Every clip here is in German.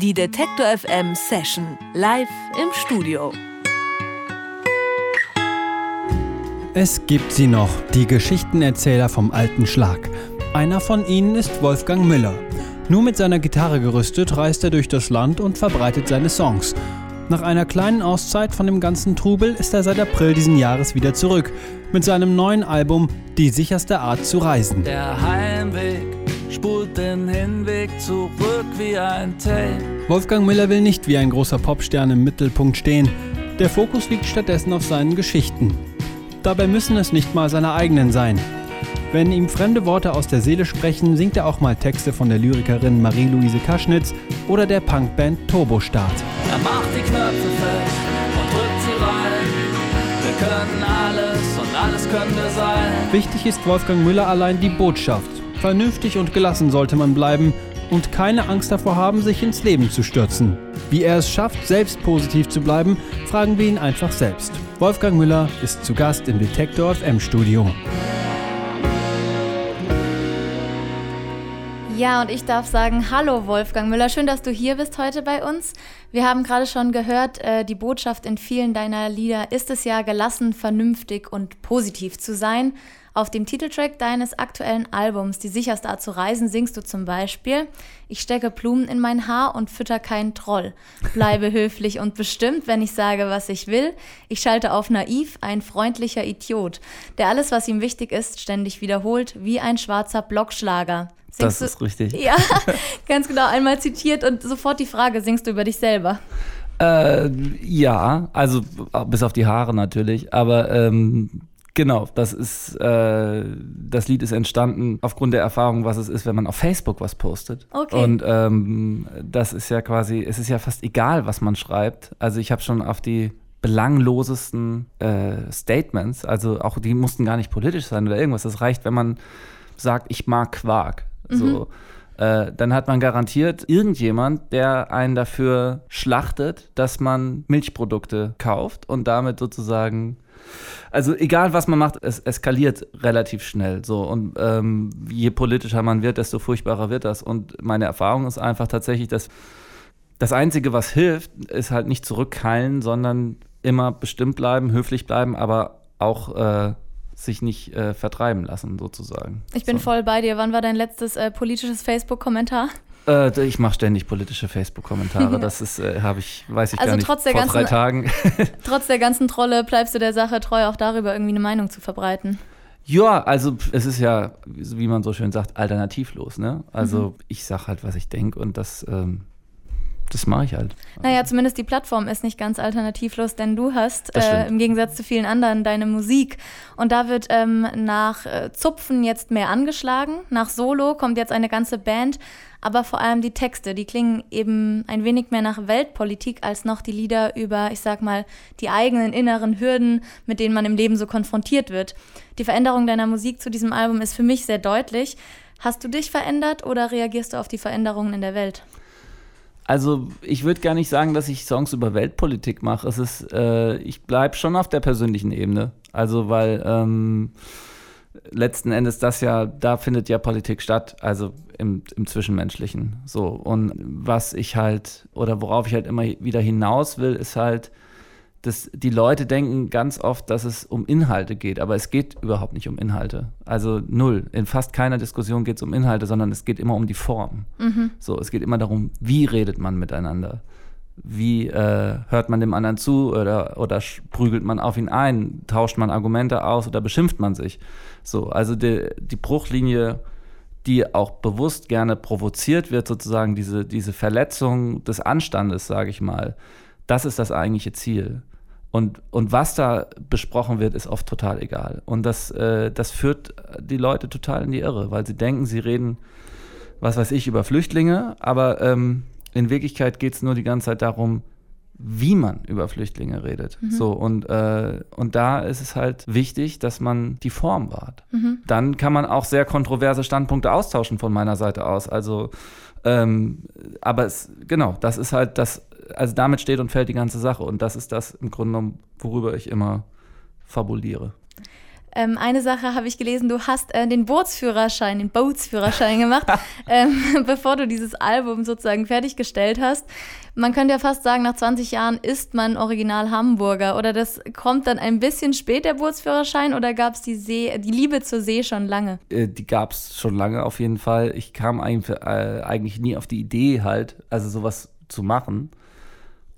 Die Detektor FM Session live im Studio. Es gibt sie noch, die Geschichtenerzähler vom alten Schlag. Einer von ihnen ist Wolfgang Müller. Nur mit seiner Gitarre gerüstet reist er durch das Land und verbreitet seine Songs. Nach einer kleinen Auszeit von dem ganzen Trubel ist er seit April diesen Jahres wieder zurück mit seinem neuen Album Die sicherste Art zu reisen. Der Heimweg den Hinweg zurück wie ein Tape. Wolfgang Müller will nicht wie ein großer Popstern im Mittelpunkt stehen. Der Fokus liegt stattdessen auf seinen Geschichten. Dabei müssen es nicht mal seine eigenen sein. Wenn ihm fremde Worte aus der Seele sprechen, singt er auch mal Texte von der Lyrikerin Marie-Louise Kaschnitz oder der Punkband Turbostart. Er macht die Knöpfe fest und drückt sie rein. Wir können alles und alles könnte sein. Wichtig ist Wolfgang Müller allein die Botschaft. Vernünftig und gelassen sollte man bleiben und keine Angst davor haben, sich ins Leben zu stürzen. Wie er es schafft, selbst positiv zu bleiben, fragen wir ihn einfach selbst. Wolfgang Müller ist zu Gast im Detektor FM Studio. Ja, und ich darf sagen, hallo Wolfgang Müller, schön, dass du hier bist heute bei uns. Wir haben gerade schon gehört, äh, die Botschaft in vielen deiner Lieder ist es ja, gelassen, vernünftig und positiv zu sein. Auf dem Titeltrack deines aktuellen Albums Die sicherste Art zu reisen singst du zum Beispiel Ich stecke Blumen in mein Haar und fütter keinen Troll. Bleibe höflich und bestimmt, wenn ich sage, was ich will. Ich schalte auf naiv, ein freundlicher Idiot, der alles, was ihm wichtig ist, ständig wiederholt, wie ein schwarzer Blockschlager. Singst das ist richtig. Ja, ganz genau, einmal zitiert und sofort die Frage, singst du über dich selber? Äh, ja, also bis auf die Haare natürlich, aber ähm, genau, das ist, äh, das Lied ist entstanden aufgrund der Erfahrung, was es ist, wenn man auf Facebook was postet. Okay. Und ähm, das ist ja quasi, es ist ja fast egal, was man schreibt. Also ich habe schon auf die belanglosesten äh, Statements, also auch die mussten gar nicht politisch sein oder irgendwas. Das reicht, wenn man sagt, ich mag Quark. So. Mhm. Dann hat man garantiert irgendjemand, der einen dafür schlachtet, dass man Milchprodukte kauft und damit sozusagen also egal was man macht, es eskaliert relativ schnell so und ähm, je politischer man wird, desto furchtbarer wird das und meine Erfahrung ist einfach tatsächlich, dass das Einzige, was hilft, ist halt nicht zurückkeilen, sondern immer bestimmt bleiben, höflich bleiben, aber auch äh, sich nicht äh, vertreiben lassen, sozusagen. Ich bin so. voll bei dir. Wann war dein letztes äh, politisches Facebook-Kommentar? Äh, ich mache ständig politische Facebook-Kommentare. Das ist, äh, habe ich, weiß ich also gar nicht, trotz der vor ganzen, drei Tagen. trotz der ganzen Trolle bleibst du der Sache treu, auch darüber irgendwie eine Meinung zu verbreiten. Ja, also es ist ja, wie man so schön sagt, alternativlos. Ne? Also mhm. ich sage halt, was ich denke und das ähm, das mache ich halt. Naja, zumindest die Plattform ist nicht ganz alternativlos, denn du hast äh, im Gegensatz zu vielen anderen deine Musik. Und da wird ähm, nach äh, Zupfen jetzt mehr angeschlagen. Nach Solo kommt jetzt eine ganze Band. Aber vor allem die Texte, die klingen eben ein wenig mehr nach Weltpolitik als noch die Lieder über, ich sag mal, die eigenen inneren Hürden, mit denen man im Leben so konfrontiert wird. Die Veränderung deiner Musik zu diesem Album ist für mich sehr deutlich. Hast du dich verändert oder reagierst du auf die Veränderungen in der Welt? Also ich würde gar nicht sagen, dass ich Songs über Weltpolitik mache. Es ist, äh, ich bleibe schon auf der persönlichen Ebene. Also weil ähm, letzten Endes das ja, da findet ja Politik statt, also im, im Zwischenmenschlichen. So. Und was ich halt, oder worauf ich halt immer wieder hinaus will, ist halt, dass die Leute denken ganz oft, dass es um Inhalte geht, aber es geht überhaupt nicht um Inhalte. Also null. In fast keiner Diskussion geht es um Inhalte, sondern es geht immer um die Form. Mhm. So, es geht immer darum, wie redet man miteinander. Wie äh, hört man dem anderen zu oder, oder prügelt man auf ihn ein, tauscht man Argumente aus oder beschimpft man sich. So, also die, die Bruchlinie, die auch bewusst gerne provoziert wird, sozusagen diese, diese Verletzung des Anstandes, sage ich mal, das ist das eigentliche Ziel. Und, und was da besprochen wird, ist oft total egal. Und das, äh, das führt die Leute total in die Irre, weil sie denken, sie reden, was weiß ich, über Flüchtlinge, aber ähm, in Wirklichkeit geht es nur die ganze Zeit darum, wie man über Flüchtlinge redet. Mhm. So, und, äh, und da ist es halt wichtig, dass man die Form wahrt. Mhm. Dann kann man auch sehr kontroverse Standpunkte austauschen von meiner Seite aus. Also, ähm, aber es, genau, das ist halt das also damit steht und fällt die ganze Sache. Und das ist das im Grunde genommen, worüber ich immer fabuliere. Ähm, eine Sache habe ich gelesen, du hast äh, den Bootsführerschein, den Bootsführerschein gemacht, ähm, bevor du dieses Album sozusagen fertiggestellt hast. Man könnte ja fast sagen, nach 20 Jahren ist man original Hamburger. Oder das kommt dann ein bisschen spät, der Bootsführerschein, oder gab es die, See, die Liebe zur See schon lange? Äh, die gab es schon lange auf jeden Fall. Ich kam eigentlich, äh, eigentlich nie auf die Idee halt, also sowas zu machen.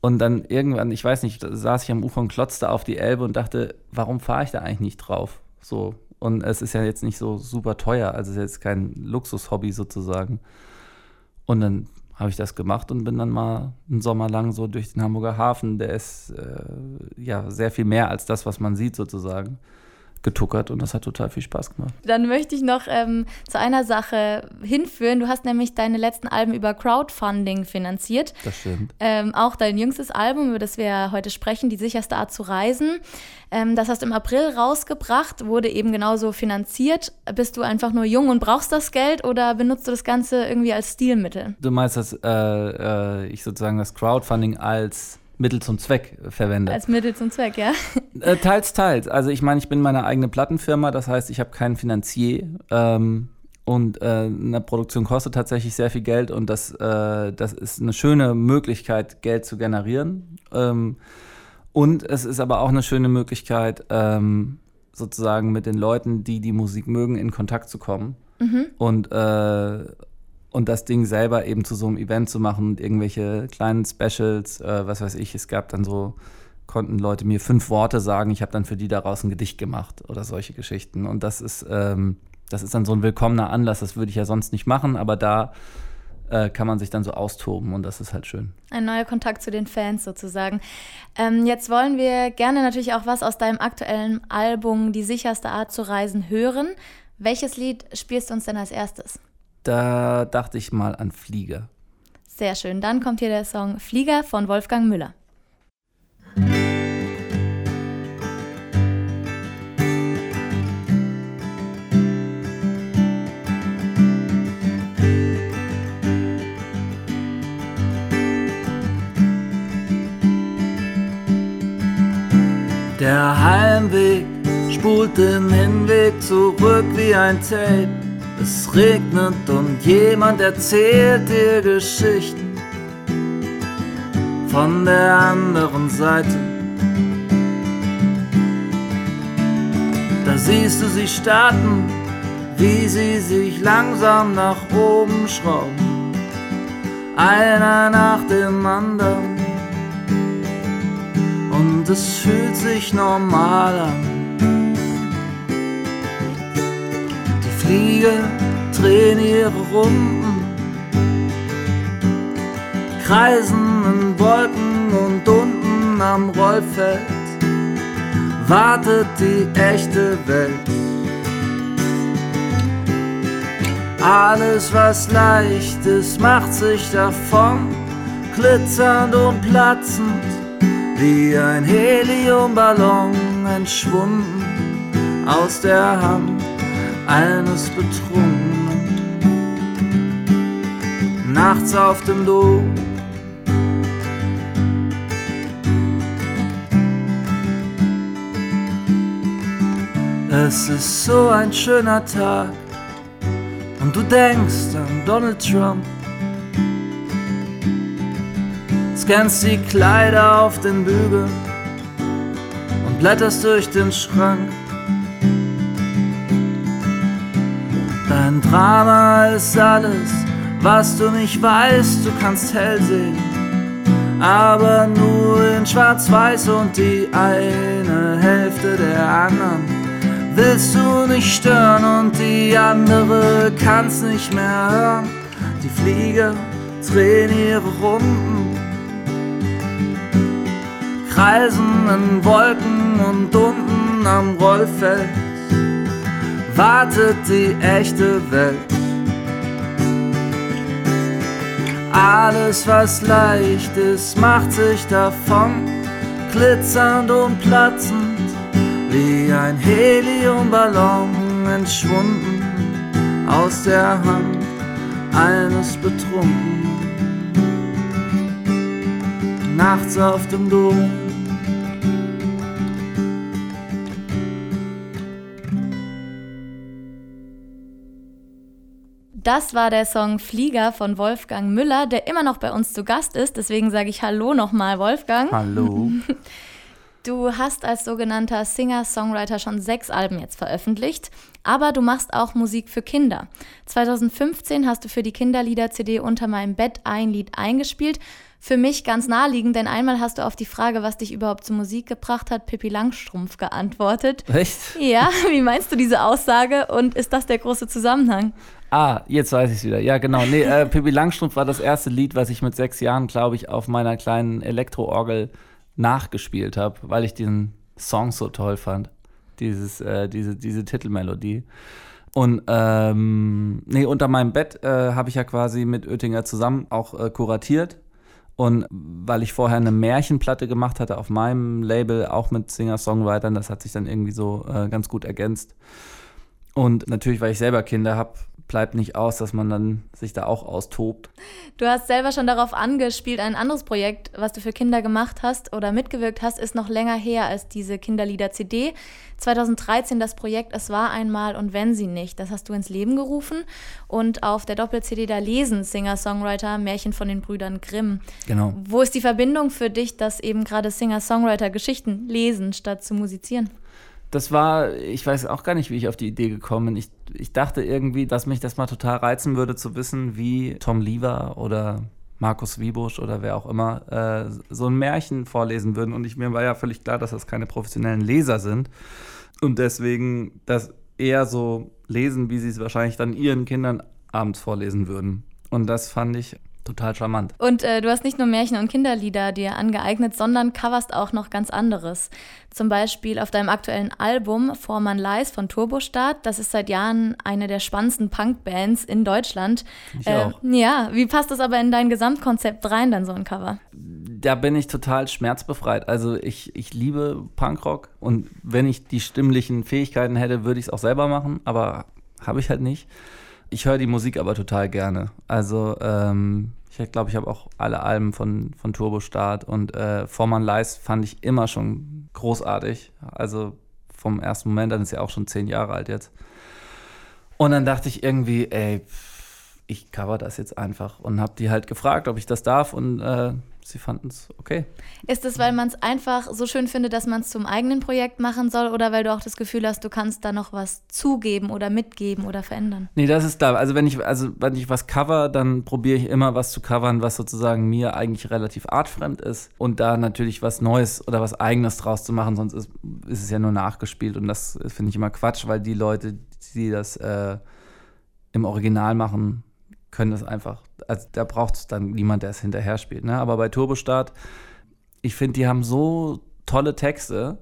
Und dann irgendwann, ich weiß nicht, saß ich am Ufer und klotzte auf die Elbe und dachte, warum fahre ich da eigentlich nicht drauf? So. Und es ist ja jetzt nicht so super teuer, also es ist jetzt kein Luxushobby sozusagen. Und dann habe ich das gemacht und bin dann mal einen Sommer lang so durch den Hamburger Hafen. Der ist äh, ja sehr viel mehr als das, was man sieht sozusagen getuckert und das hat total viel Spaß gemacht. Dann möchte ich noch ähm, zu einer Sache hinführen. Du hast nämlich deine letzten Alben über Crowdfunding finanziert. Das stimmt. Ähm, auch dein jüngstes Album, über das wir heute sprechen, Die sicherste Art zu reisen. Ähm, das hast du im April rausgebracht, wurde eben genauso finanziert. Bist du einfach nur jung und brauchst das Geld oder benutzt du das Ganze irgendwie als Stilmittel? Du meinst, dass äh, äh, ich sozusagen das Crowdfunding als Mittel zum Zweck verwende. Als Mittel zum Zweck, ja. Äh, teils, teils. Also ich meine, ich bin meine eigene Plattenfirma, das heißt, ich habe keinen Finanzier. Ähm, und äh, eine Produktion kostet tatsächlich sehr viel Geld und das, äh, das ist eine schöne Möglichkeit, Geld zu generieren. Ähm, und es ist aber auch eine schöne Möglichkeit, ähm, sozusagen mit den Leuten, die die Musik mögen, in Kontakt zu kommen. Mhm. Und, äh, und das Ding selber eben zu so einem Event zu machen und irgendwelche kleinen Specials, äh, was weiß ich, es gab dann so, konnten Leute mir fünf Worte sagen, ich habe dann für die daraus ein Gedicht gemacht oder solche Geschichten. Und das ist, ähm, das ist dann so ein willkommener Anlass, das würde ich ja sonst nicht machen, aber da äh, kann man sich dann so austoben und das ist halt schön. Ein neuer Kontakt zu den Fans sozusagen. Ähm, jetzt wollen wir gerne natürlich auch was aus deinem aktuellen Album Die sicherste Art zu reisen hören. Welches Lied spielst du uns denn als erstes? Da dachte ich mal an Flieger. Sehr schön. Dann kommt hier der Song Flieger von Wolfgang Müller. Der Heimweg spult den Hinweg zurück wie ein Tape. Es regnet und jemand erzählt dir Geschichten von der anderen Seite. Da siehst du sie starten, wie sie sich langsam nach oben schrauben, einer nach dem anderen. Und es fühlt sich normal an. Flieger drehen ihre Runden, kreisen in Wolken und unten am Rollfeld wartet die echte Welt. Alles, was leicht ist, macht sich davon, glitzernd und platzend, wie ein Heliumballon entschwunden aus der Hand eines Betrunkenen. Nachts auf dem Dom. Es ist so ein schöner Tag und du denkst an Donald Trump. Scannst die Kleider auf den Bügeln und blätterst durch den Schrank. Dein Drama ist alles, was du nicht weißt, du kannst hell sehen, aber nur in Schwarz-Weiß und die eine Hälfte der anderen willst du nicht stören und die andere kannst nicht mehr hören. Die Flieger drehen ihre Runden, kreisen in Wolken und unten am Rollfeld wartet die echte Welt. Alles, was leicht ist, macht sich davon, glitzernd und platzend, wie ein Heliumballon entschwunden aus der Hand eines Betrunkenen. Nachts auf dem Dom Das war der Song Flieger von Wolfgang Müller, der immer noch bei uns zu Gast ist. Deswegen sage ich Hallo nochmal, Wolfgang. Hallo. Du hast als sogenannter Singer-Songwriter schon sechs Alben jetzt veröffentlicht, aber du machst auch Musik für Kinder. 2015 hast du für die Kinderlieder-CD Unter meinem Bett ein Lied eingespielt. Für mich ganz naheliegend, denn einmal hast du auf die Frage, was dich überhaupt zur Musik gebracht hat, Pippi Langstrumpf geantwortet. Echt? Ja, wie meinst du diese Aussage und ist das der große Zusammenhang? Ah, jetzt weiß ich es wieder. Ja, genau. Nee, äh, Pippi Langstrumpf war das erste Lied, was ich mit sechs Jahren, glaube ich, auf meiner kleinen Elektroorgel nachgespielt habe, weil ich diesen Song so toll fand. Dieses, äh, diese, diese Titelmelodie. Und ähm, nee, unter meinem Bett äh, habe ich ja quasi mit Oettinger zusammen auch äh, kuratiert. Und weil ich vorher eine Märchenplatte gemacht hatte auf meinem Label, auch mit Singer-Songwritern, das hat sich dann irgendwie so äh, ganz gut ergänzt. Und natürlich, weil ich selber Kinder habe, bleibt nicht aus, dass man dann sich da auch austobt. Du hast selber schon darauf angespielt, ein anderes Projekt, was du für Kinder gemacht hast oder mitgewirkt hast, ist noch länger her als diese Kinderlieder-CD. 2013 das Projekt Es war einmal und wenn sie nicht. Das hast du ins Leben gerufen und auf der Doppel-CD da lesen Singer-Songwriter Märchen von den Brüdern Grimm. Genau. Wo ist die Verbindung für dich, dass eben gerade Singer-Songwriter Geschichten lesen statt zu musizieren? Das war, ich weiß auch gar nicht, wie ich auf die Idee gekommen bin. Ich, ich dachte irgendwie, dass mich das mal total reizen würde, zu wissen, wie Tom Lever oder Markus Wiebusch oder wer auch immer äh, so ein Märchen vorlesen würden. Und ich, mir war ja völlig klar, dass das keine professionellen Leser sind. Und deswegen das eher so lesen, wie sie es wahrscheinlich dann ihren Kindern abends vorlesen würden. Und das fand ich total charmant. Und äh, du hast nicht nur Märchen und Kinderlieder dir angeeignet, sondern coverst auch noch ganz anderes. Zum Beispiel auf deinem aktuellen Album Vormann Lies von Turbostart. Das ist seit Jahren eine der spannendsten Punkbands in Deutschland. Ich äh, auch. Ja, wie passt das aber in dein Gesamtkonzept rein, dann so ein Cover? Da bin ich total schmerzbefreit. Also ich, ich liebe Punkrock und wenn ich die stimmlichen Fähigkeiten hätte, würde ich es auch selber machen, aber habe ich halt nicht. Ich höre die Musik aber total gerne. Also ähm, ich glaube, ich habe auch alle Alben von, von Turbo Start und äh, Vormann Leis fand ich immer schon großartig. Also vom ersten Moment, dann ist ja auch schon zehn Jahre alt jetzt. Und dann dachte ich irgendwie, ey, ich cover das jetzt einfach und habe die halt gefragt, ob ich das darf und äh, sie fanden es okay. Ist es, weil man es einfach so schön findet, dass man es zum eigenen Projekt machen soll oder weil du auch das Gefühl hast, du kannst da noch was zugeben oder mitgeben oder verändern? Nee, das ist da. Also wenn ich, also wenn ich was cover, dann probiere ich immer was zu covern, was sozusagen mir eigentlich relativ artfremd ist und da natürlich was Neues oder was Eigenes draus zu machen, sonst ist, ist es ja nur nachgespielt und das finde ich immer Quatsch, weil die Leute, die das äh, im Original machen, können das einfach, also da braucht es dann niemand, der es hinterher spielt. Ne? Aber bei Turbostart, ich finde, die haben so tolle Texte,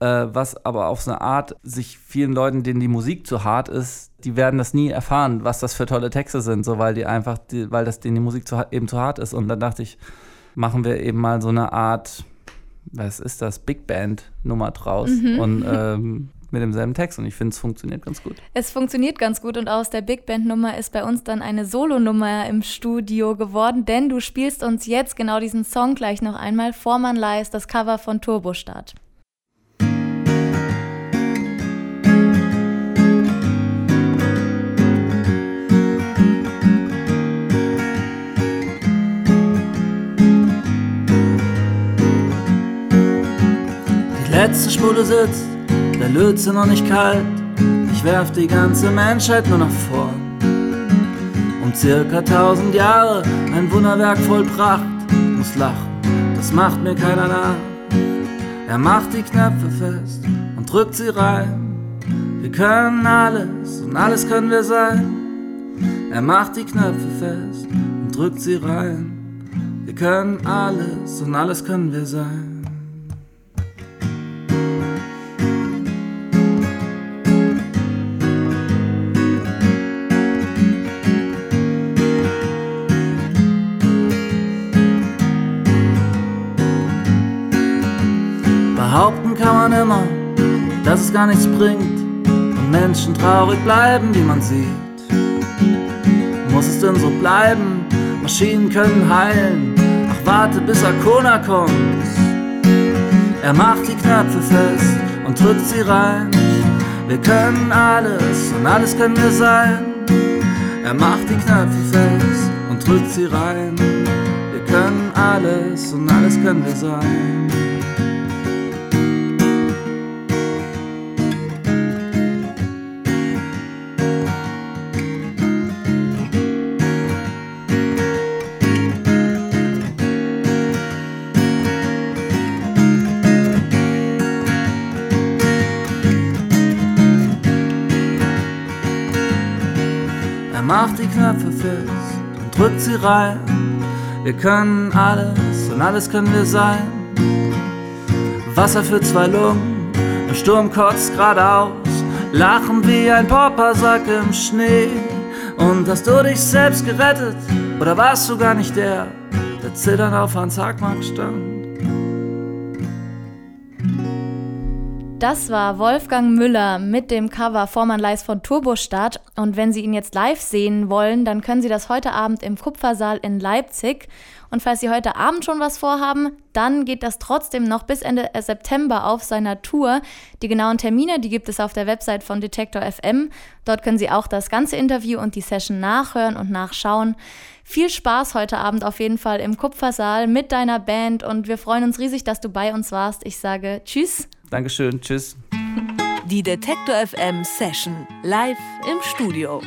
äh, was aber auf so eine Art sich vielen Leuten, denen die Musik zu hart ist, die werden das nie erfahren, was das für tolle Texte sind, so weil die einfach, die, weil das denen die Musik zu, eben zu hart ist. Und dann dachte ich, machen wir eben mal so eine Art, was ist das, Big Band Nummer draus. Mhm. Und ähm, mit demselben Text und ich finde, es funktioniert ganz gut. Es funktioniert ganz gut und aus der Big Band Nummer ist bei uns dann eine Solo-Nummer im Studio geworden, denn du spielst uns jetzt genau diesen Song gleich noch einmal. Vormann Leis, das Cover von Turbostart. Die letzte Spule sitzt der Lötze noch nicht kalt, ich werf die ganze Menschheit nur nach vorn. Um circa tausend Jahre ein Wunderwerk voll Pracht, muss lachen, das macht mir keiner nach. Er macht die Knöpfe fest und drückt sie rein. Wir können alles und alles können wir sein. Er macht die Knöpfe fest und drückt sie rein. Wir können alles und alles können wir sein. Man immer, dass es gar nichts bringt und Menschen traurig bleiben, wie man sieht. Muss es denn so bleiben? Maschinen können heilen. Ach, warte, bis Arcona kommt. Er macht die Knöpfe fest und drückt sie rein. Wir können alles und alles können wir sein. Er macht die Knöpfe fest und drückt sie rein. Wir können alles und alles können wir sein. Macht die Knöpfe fest und drückt sie rein. Wir können alles und alles können wir sein. Wasser für zwei Lungen, im Sturm kotzt geradeaus, lachen wie ein Poppersack im Schnee. Und hast du dich selbst gerettet oder warst du gar nicht der, der zitternd auf Hans Hagmark stand? Das war Wolfgang Müller mit dem Cover Vormann Leis von Turbostadt. Und wenn Sie ihn jetzt live sehen wollen, dann können Sie das heute Abend im Kupfersaal in Leipzig. Und falls Sie heute Abend schon was vorhaben, dann geht das trotzdem noch bis Ende September auf seiner Tour. Die genauen Termine, die gibt es auf der Website von Detektor FM. Dort können Sie auch das ganze Interview und die Session nachhören und nachschauen. Viel Spaß heute Abend auf jeden Fall im Kupfersaal mit deiner Band und wir freuen uns riesig, dass du bei uns warst. Ich sage Tschüss. Dankeschön, tschüss. Die Detektor FM Session live im Studio.